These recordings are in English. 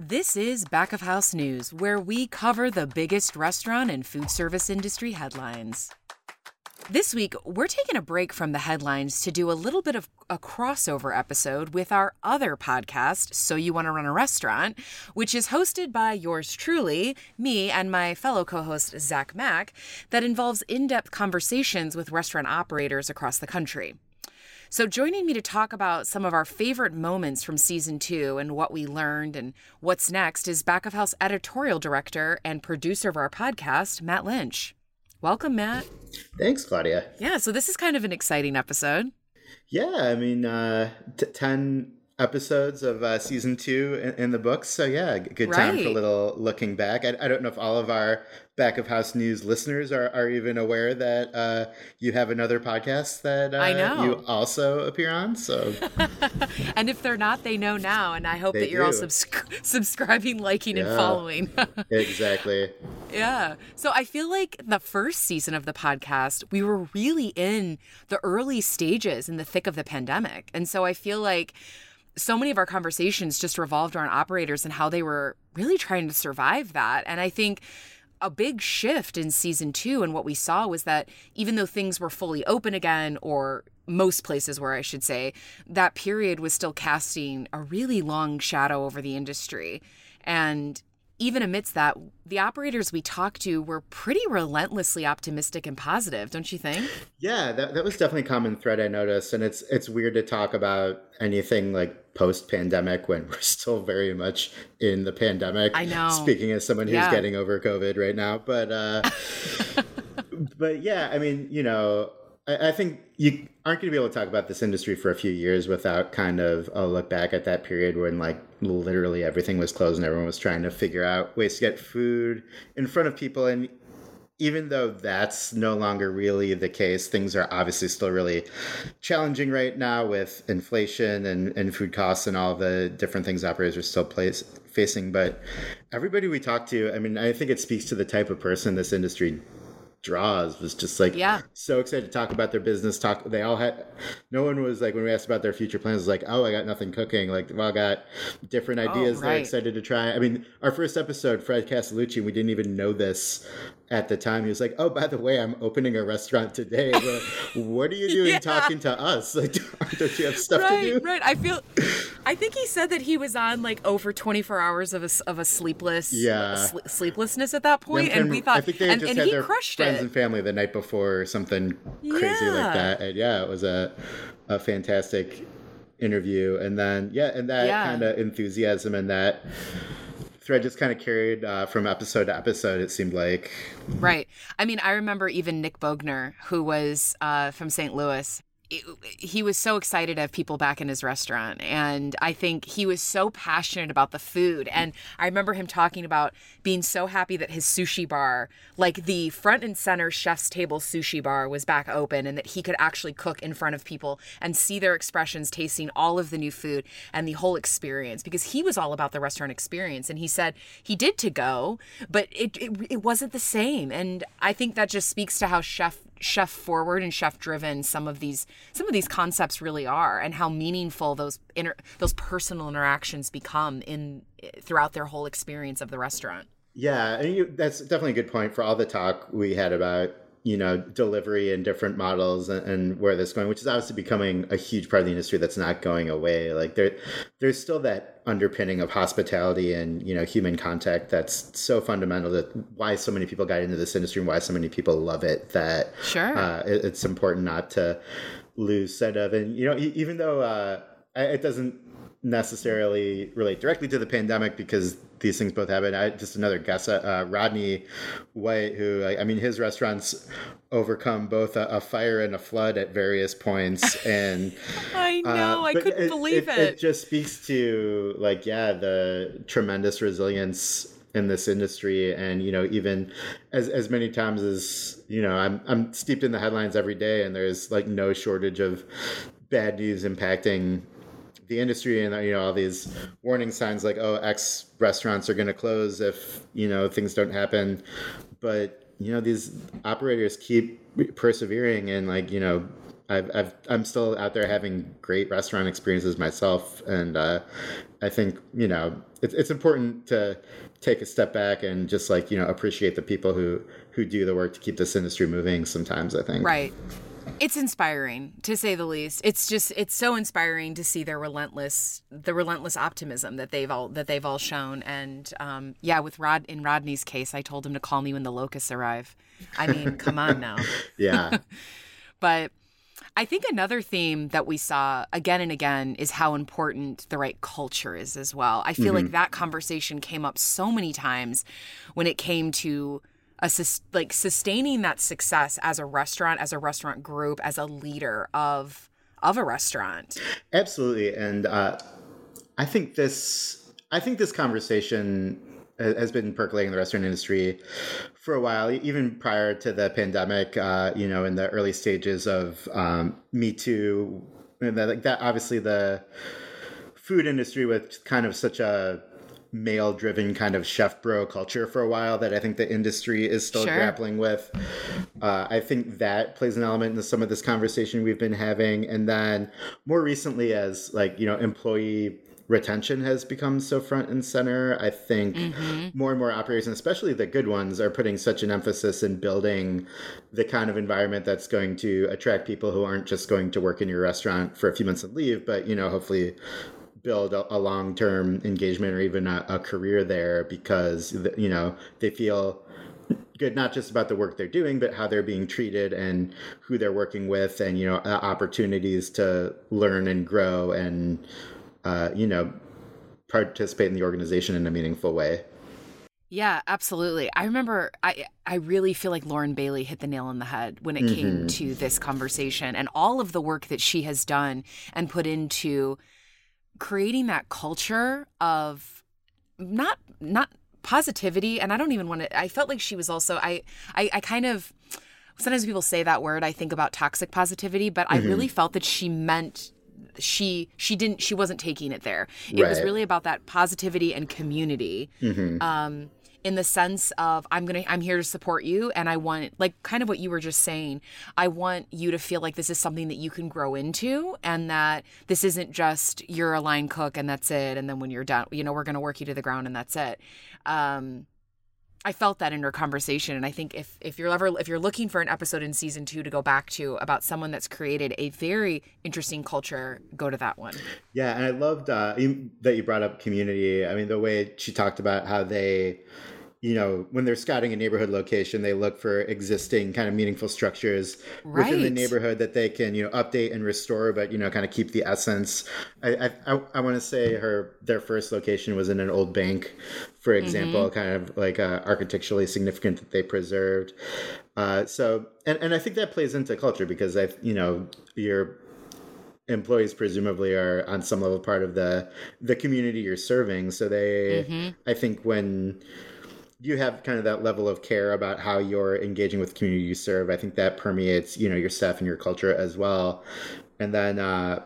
This is Back of House News, where we cover the biggest restaurant and food service industry headlines. This week, we're taking a break from the headlines to do a little bit of a crossover episode with our other podcast, So You Want to Run a Restaurant, which is hosted by yours truly, me, and my fellow co host, Zach Mack, that involves in depth conversations with restaurant operators across the country. So, joining me to talk about some of our favorite moments from season two and what we learned and what's next is Back of House editorial director and producer of our podcast, Matt Lynch. Welcome, Matt. Thanks, Claudia. Yeah, so this is kind of an exciting episode. Yeah, I mean, uh, t- 10 episodes of uh, season two in, in, the books. So, yeah, good time right. for a little looking back. I, I, don't know if all of our back of house news listeners are, are even aware that uh, you have another podcast that uh, I know. you also appear on. So, and if they're not, they know now. And I hope they that you're do. all subs- subscribing, liking, yeah, and following. exactly. Yeah. So I feel like the first season of the podcast, we were really in the early stages in the thick of the pandemic. And so I feel like so many of our conversations just revolved around operators and how they were really trying to survive that. And I think a big shift in season two and what we saw was that even though things were fully open again or most places where I should say that period was still casting a really long shadow over the industry and even amidst that, the operators we talked to were pretty relentlessly optimistic and positive, don't you think? Yeah, that, that was definitely a common thread I noticed. And it's it's weird to talk about anything like post pandemic when we're still very much in the pandemic. I know. Speaking as someone who's yeah. getting over COVID right now. But uh but yeah, I mean, you know, I, I think you aren't going to be able to talk about this industry for a few years without kind of a look back at that period when like literally everything was closed and everyone was trying to figure out ways to get food in front of people and even though that's no longer really the case, things are obviously still really challenging right now with inflation and, and food costs and all the different things operators are still place, facing. But everybody we talk to, I mean, I think it speaks to the type of person this industry draws was just like yeah. so excited to talk about their business talk they all had no one was like when we asked about their future plans was like oh i got nothing cooking. Like they all got different oh, ideas oh, right. they're excited to try. I mean our first episode fred castellucci we didn't even know this at the time. He was like oh by the way i'm opening a restaurant today. What are you doing yeah. talking to us? Like don't you have stuff right, to do? right. I feel i think he said that he was on like over 24 hours of a, of a sleepless yeah sl- sleeplessness at that point and we thought i think they and, just and had their friends it. and family the night before or something crazy yeah. like that and yeah it was a a fantastic interview and then yeah and that yeah. kind of enthusiasm and that thread just kind of carried uh, from episode to episode. It seemed like. Right. I mean, I remember even Nick Bognar, who was uh, from St. Louis he was so excited to have people back in his restaurant and i think he was so passionate about the food and i remember him talking about being so happy that his sushi bar like the front and center chef's table sushi bar was back open and that he could actually cook in front of people and see their expressions tasting all of the new food and the whole experience because he was all about the restaurant experience and he said he did to go but it, it, it wasn't the same and i think that just speaks to how chef chef forward and chef driven some of these some of these concepts really are and how meaningful those inter, those personal interactions become in throughout their whole experience of the restaurant. Yeah and you, that's definitely a good point for all the talk we had about you know delivery and different models and, and, where this going which is obviously becoming a huge part of the industry that's not going away. Like there there's still that underpinning of hospitality and you know human contact that's so fundamental that why so many people got into this industry and why so many people love it that sure. uh, it, it's important not to lose sight of. And you know even though uh, it doesn't necessarily relate directly to the pandemic because these things both happen. I just another guess. Uh, uh Rodney White, who I, I, mean, his restaurants overcome both a, a, fire and a flood at various points, and I uh, know uh, I couldn't it, believe it, it. It just speaks to like yeah the tremendous resilience in this industry and you know even as as many times as you know I'm I'm steeped in the headlines every day and there's like no shortage of bad news impacting the industry and you know all these warning signs like oh X restaurants are going to close if you know things don't happen, but you know these operators keep persevering and like you know I've, I've I'm still out there having great restaurant experiences myself, and uh, I think you know it's it's important to take a step back and just like you know appreciate the people who who do the work to keep this industry moving. Sometimes I think right. It's inspiring to say the least. It's just it's so inspiring to see their relentless the relentless optimism that they've all that they've all shown. And um, yeah, with Rod in Rodney's case, I told him to call me when the locusts arrive. I mean, come on now. Yeah. but I think another theme that we saw again and again is how important the right culture is as well. I feel mm-hmm. like that conversation came up so many times when it came to a like sustaining that success as a restaurant, as a restaurant group, as a leader of of a restaurant. Absolutely, and uh, I think this I think this conversation has been percolating in the restaurant industry for a while, even prior to the pandemic. Uh, you know, in the early stages of um, Me Too, and that, like that, obviously the food industry with kind of such a male driven kind of chef bro culture for a while that I think the industry is still sure. grappling with. Uh, I think that plays an element in some of this conversation we've been having. And then more recently, as like, you know, employee retention has become so front and center. I think mm-hmm. more and more operators, and especially the good ones, are putting such an emphasis in building the kind of environment that's going to attract people who aren't just going to work in your restaurant for a few months and leave, but you know, hopefully build a, a long-term engagement or even a, a career there because you know they feel good not just about the work they're doing but how they're being treated and who they're working with and you know opportunities to learn and grow and uh, you know participate in the organization in a meaningful way yeah, absolutely. I remember I I really feel like Lauren Bailey hit the nail on the head when it mm-hmm. came to this conversation and all of the work that she has done and put into creating that culture of not not positivity and i don't even want to i felt like she was also i i, I kind of sometimes people say that word i think about toxic positivity but mm-hmm. i really felt that she meant she she didn't she wasn't taking it there it right. was really about that positivity and community mm-hmm. um in the sense of I'm going to I'm here to support you and I want like kind of what you were just saying. I want you to feel like this is something that you can grow into and that this isn't just you're a line cook and that's it and then when you're done, you know, we're going to work you to the ground and that's it. Um I felt that in her conversation, and I think if if you're ever if you're looking for an episode in season two to go back to about someone that's created a very interesting culture, go to that one. Yeah, and I loved uh, that you brought up community. I mean, the way she talked about how they you know, when they're scouting a neighborhood location, they look for existing kind of meaningful structures right. within the neighborhood that they can, you know, update and restore, but you know, kind of keep the essence. I I, I want to say her their first location was in an old bank, for example, mm-hmm. kind of like uh, architecturally significant that they preserved. Uh, so, and and I think that plays into culture because I, you know, your employees presumably are on some level part of the the community you're serving so they mm-hmm. i think when you have kind of that level of care about how you're engaging with the community you serve. I think that permeates, you know, your staff and your culture as well. And then uh,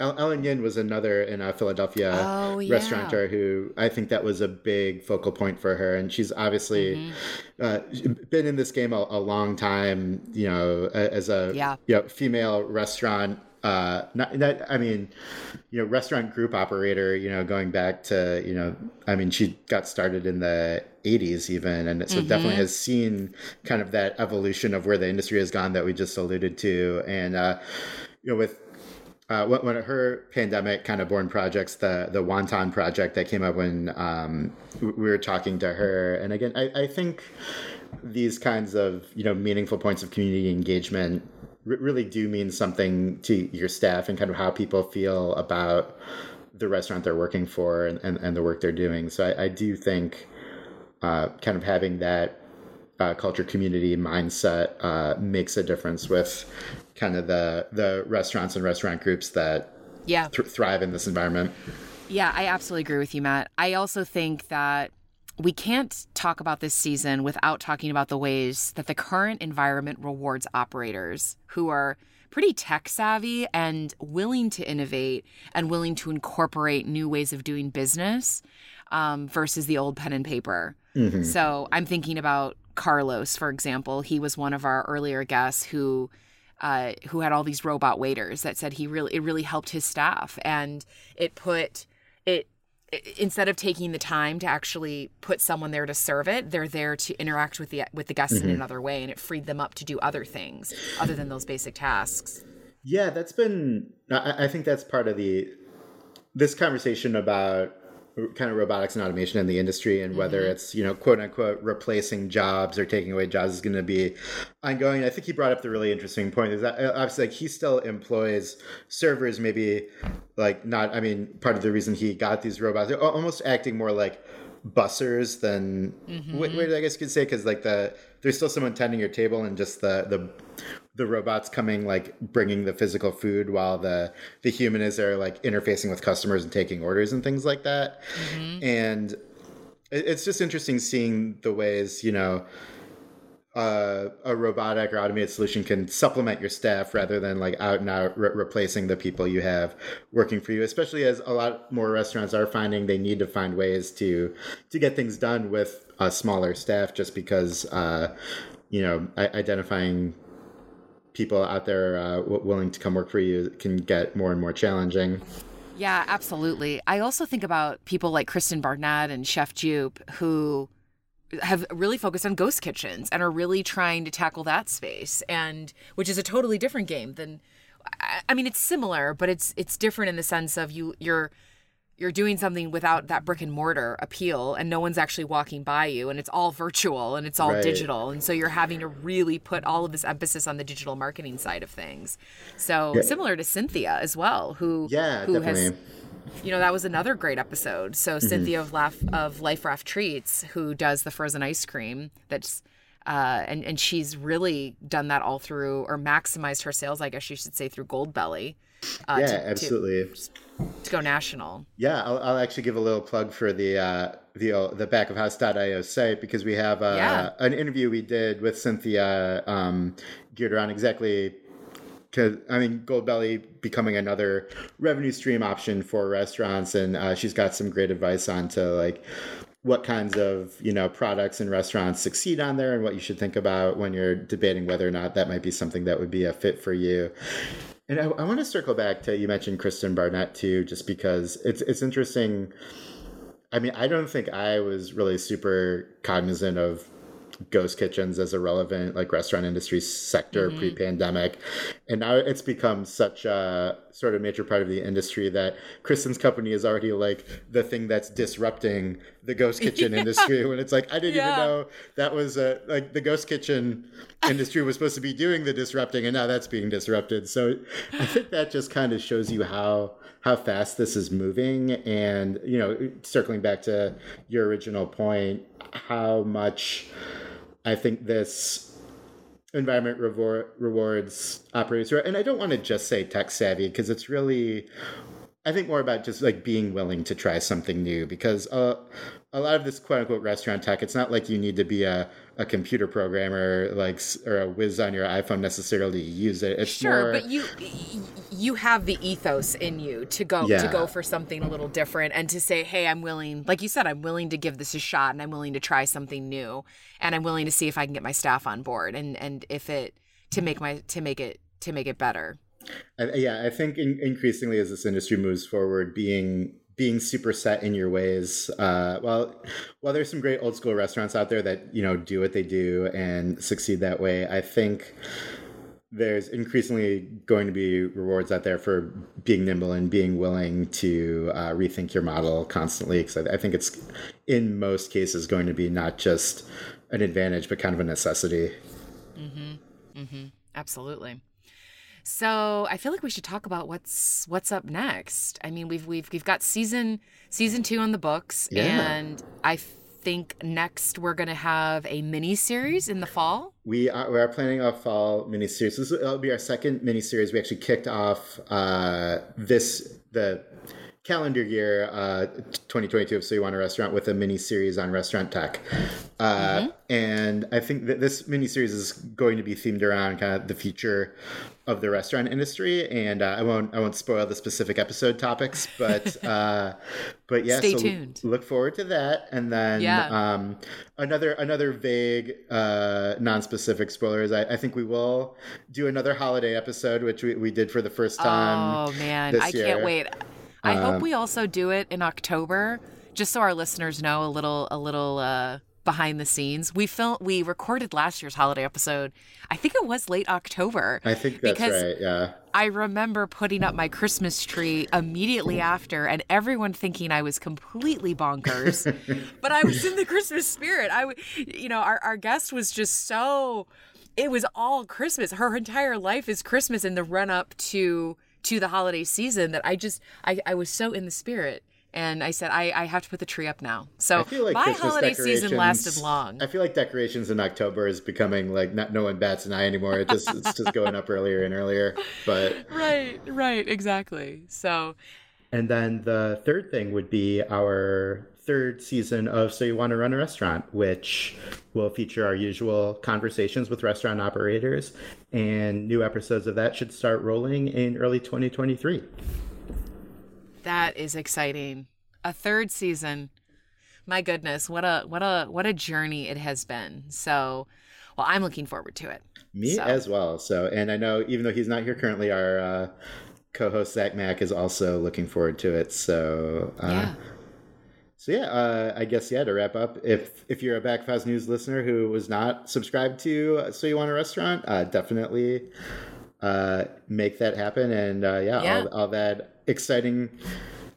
Ellen Yin was another in a Philadelphia oh, yeah. restaurateur who I think that was a big focal point for her, and she's obviously mm-hmm. uh, been in this game a, a, long time. You know, as a yeah. you know, female restaurant uh, not, not, I mean, you know, restaurant group operator, you know, going back to, you know, I mean, she got started in the 80s even. And so mm-hmm. definitely has seen kind of that evolution of where the industry has gone that we just alluded to. And, uh, you know, with, uh, one of her pandemic kind of born projects, the the Wonton project that came up when um, we were talking to her, and again, I, I think these kinds of you know meaningful points of community engagement really do mean something to your staff and kind of how people feel about the restaurant they're working for and, and, and the work they're doing. So I, I do think uh, kind of having that uh, culture community mindset uh, makes a difference with kind of the the restaurants and restaurant groups that yeah th- thrive in this environment. Yeah, I absolutely agree with you, Matt. I also think that we can't talk about this season without talking about the ways that the current environment rewards operators who are pretty tech savvy and willing to innovate and willing to incorporate new ways of doing business um, versus the old pen and paper. Mm-hmm. So I'm thinking about Carlos, for example. He was one of our earlier guests who uh, who had all these robot waiters that said he really it really helped his staff and it put instead of taking the time to actually put someone there to serve it, they're there to interact with the with the guests mm-hmm. in another way, and it freed them up to do other things other than those basic tasks. Yeah, that's been. I, I think that's part of the this conversation about kind of robotics and automation in the industry and whether mm-hmm. it's you know quote unquote replacing jobs or taking away jobs is going to be ongoing i think he brought up the really interesting point is that uh, obviously like he still employs servers maybe like not i mean part of the reason he got these robots almost acting more like bussers than mm-hmm. I guess you could say because like the there's still someone tending your table and just the the the robots coming like bringing the physical food while the the human is there like interfacing with customers and taking orders and things like that mm-hmm. and it, it's just interesting seeing the ways you know uh, a robotic or automated solution can supplement your staff rather than like out and out re- replacing the people you have working for you especially as a lot more restaurants are finding they need to find ways to to get things done with a smaller staff just because uh, you know identifying people out there uh, willing to come work for you can get more and more challenging. Yeah absolutely. I also think about people like kristen barnett and chef jupe who have really focused on ghost kitchens and are really trying to tackle that space and which is a totally different game than I mean it's similar but it's it's different in the sense of you you're you're doing something without that brick and mortar appeal and no one's actually walking by you and it's all virtual and it's all right. digital and so you're having to really put all of this emphasis on the digital marketing side of things so yeah. similar to cynthia as well who yeah who definitely. has you know that was another great episode. So mm-hmm. Cynthia of Laugh of Life Raft Treats, who does the frozen ice cream, that's uh, and and she's really done that all through or maximized her sales, I guess you should say, through Goldbelly. Uh, yeah, to, absolutely. To, to, go national. Yeah, I'll, I'll, actually give a little plug for the uh, the uh, the back of house.io site because we have uh, yeah. an interview we did with Cynthia um, geared around exactly because I mean Goldbelly becoming another revenue stream option for restaurants, and uh, she's got some great advice on to like what kinds of you know products and restaurants succeed on there, and what you should think about when you're debating whether or not that might be something that would be a fit for you. And I, I want to circle back to you mentioned Kristen Barnett too, just because it's it's interesting. I mean, I don't think I was really super cognizant of ghost kitchens as a relevant like restaurant industry sector mm-hmm. pre-pandemic and now it's become such a sort of major part of the industry that kristen's company is already like the thing that's disrupting the ghost kitchen yeah. industry when it's like i didn't yeah. even know that was a like the ghost kitchen industry was supposed to be doing the disrupting and now that's being disrupted so i think that just kind of shows you how how fast this is moving and you know circling back to your original point how much I think this environment reward, rewards operators, and I don't want to just say tech savvy because it's really, I think more about just like being willing to try something new because uh, a lot of this quote unquote restaurant tech, it's not like you need to be a, a computer programmer like or a whiz on your iPhone necessarily use it. It's sure, more... but you you have the ethos in you to go yeah. to go for something a little different and to say, hey, I'm willing, like you said, I'm willing to give this a shot and I'm willing to try something new and I'm willing to see if I can get my staff on board and and if it to make my to make it to make it better. I, yeah, I think in, increasingly as this industry moves forward, being being super set in your ways. Uh, well, while there's some great old school restaurants out there that you know do what they do and succeed that way, I think there's increasingly going to be rewards out there for being nimble and being willing to uh, rethink your model constantly. Because I, think it's in most cases going to be not just an advantage, but kind of a necessity. Mm-hmm. Mm-hmm. Absolutely. So I feel like we should talk about what's what's up next. I mean, we've we've we've got season season two on the books, yeah. and I think next we're going to have a mini series in the fall. We are, we are planning a fall mini series. This will be our second mini series. We actually kicked off uh, this the calendar year uh, 2022 of So You Want a Restaurant with a mini series on restaurant tech. Uh, mm-hmm. And I think that this mini series is going to be themed around kind of the future of the restaurant industry. And uh, I won't I won't spoil the specific episode topics, but uh, but yeah, stay so tuned. Look forward to that. And then yeah. um, another another vague uh, non-specific spoilers. I, I, think we will do another holiday episode, which we, we did for the first time. Oh man, I year. can't wait. I um, hope we also do it in October, just so our listeners know a little a little uh, behind the scenes. We filmed we recorded last year's holiday episode. I think it was late October. I think that's right. Yeah. I remember putting up my Christmas tree immediately after, and everyone thinking I was completely bonkers, but I was in the Christmas spirit. I, you know, our our guest was just so. It was all Christmas. Her entire life is Christmas in the run up to to the holiday season that I just I, I was so in the spirit and I said I, I have to put the tree up now. So like my Christmas holiday season lasted long. I feel like decorations in October is becoming like not no one bats an eye anymore. It just it's just going up earlier and earlier. But right, right, exactly. So, and then the third thing would be our third season of So You Want to Run a Restaurant, which will feature our usual conversations with restaurant operators, and new episodes of that should start rolling in early 2023. That is exciting. A third season. My goodness, what a what a what a journey it has been. So, well, I'm looking forward to it. Me so. as well. So, and I know even though he's not here currently, our uh, co-host Zach Mack is also looking forward to it. So, uh, yeah so yeah, uh, I guess yeah. To wrap up, if if you're a Back of House News listener who was not subscribed to So You Want a Restaurant, uh, definitely uh, make that happen. And uh, yeah, yeah. All, all, that exciting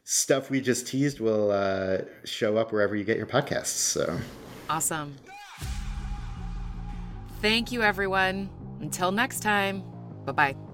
stuff we just teased will uh, show up wherever you get your podcasts. So awesome! Thank you, everyone. Until next time. Bye bye.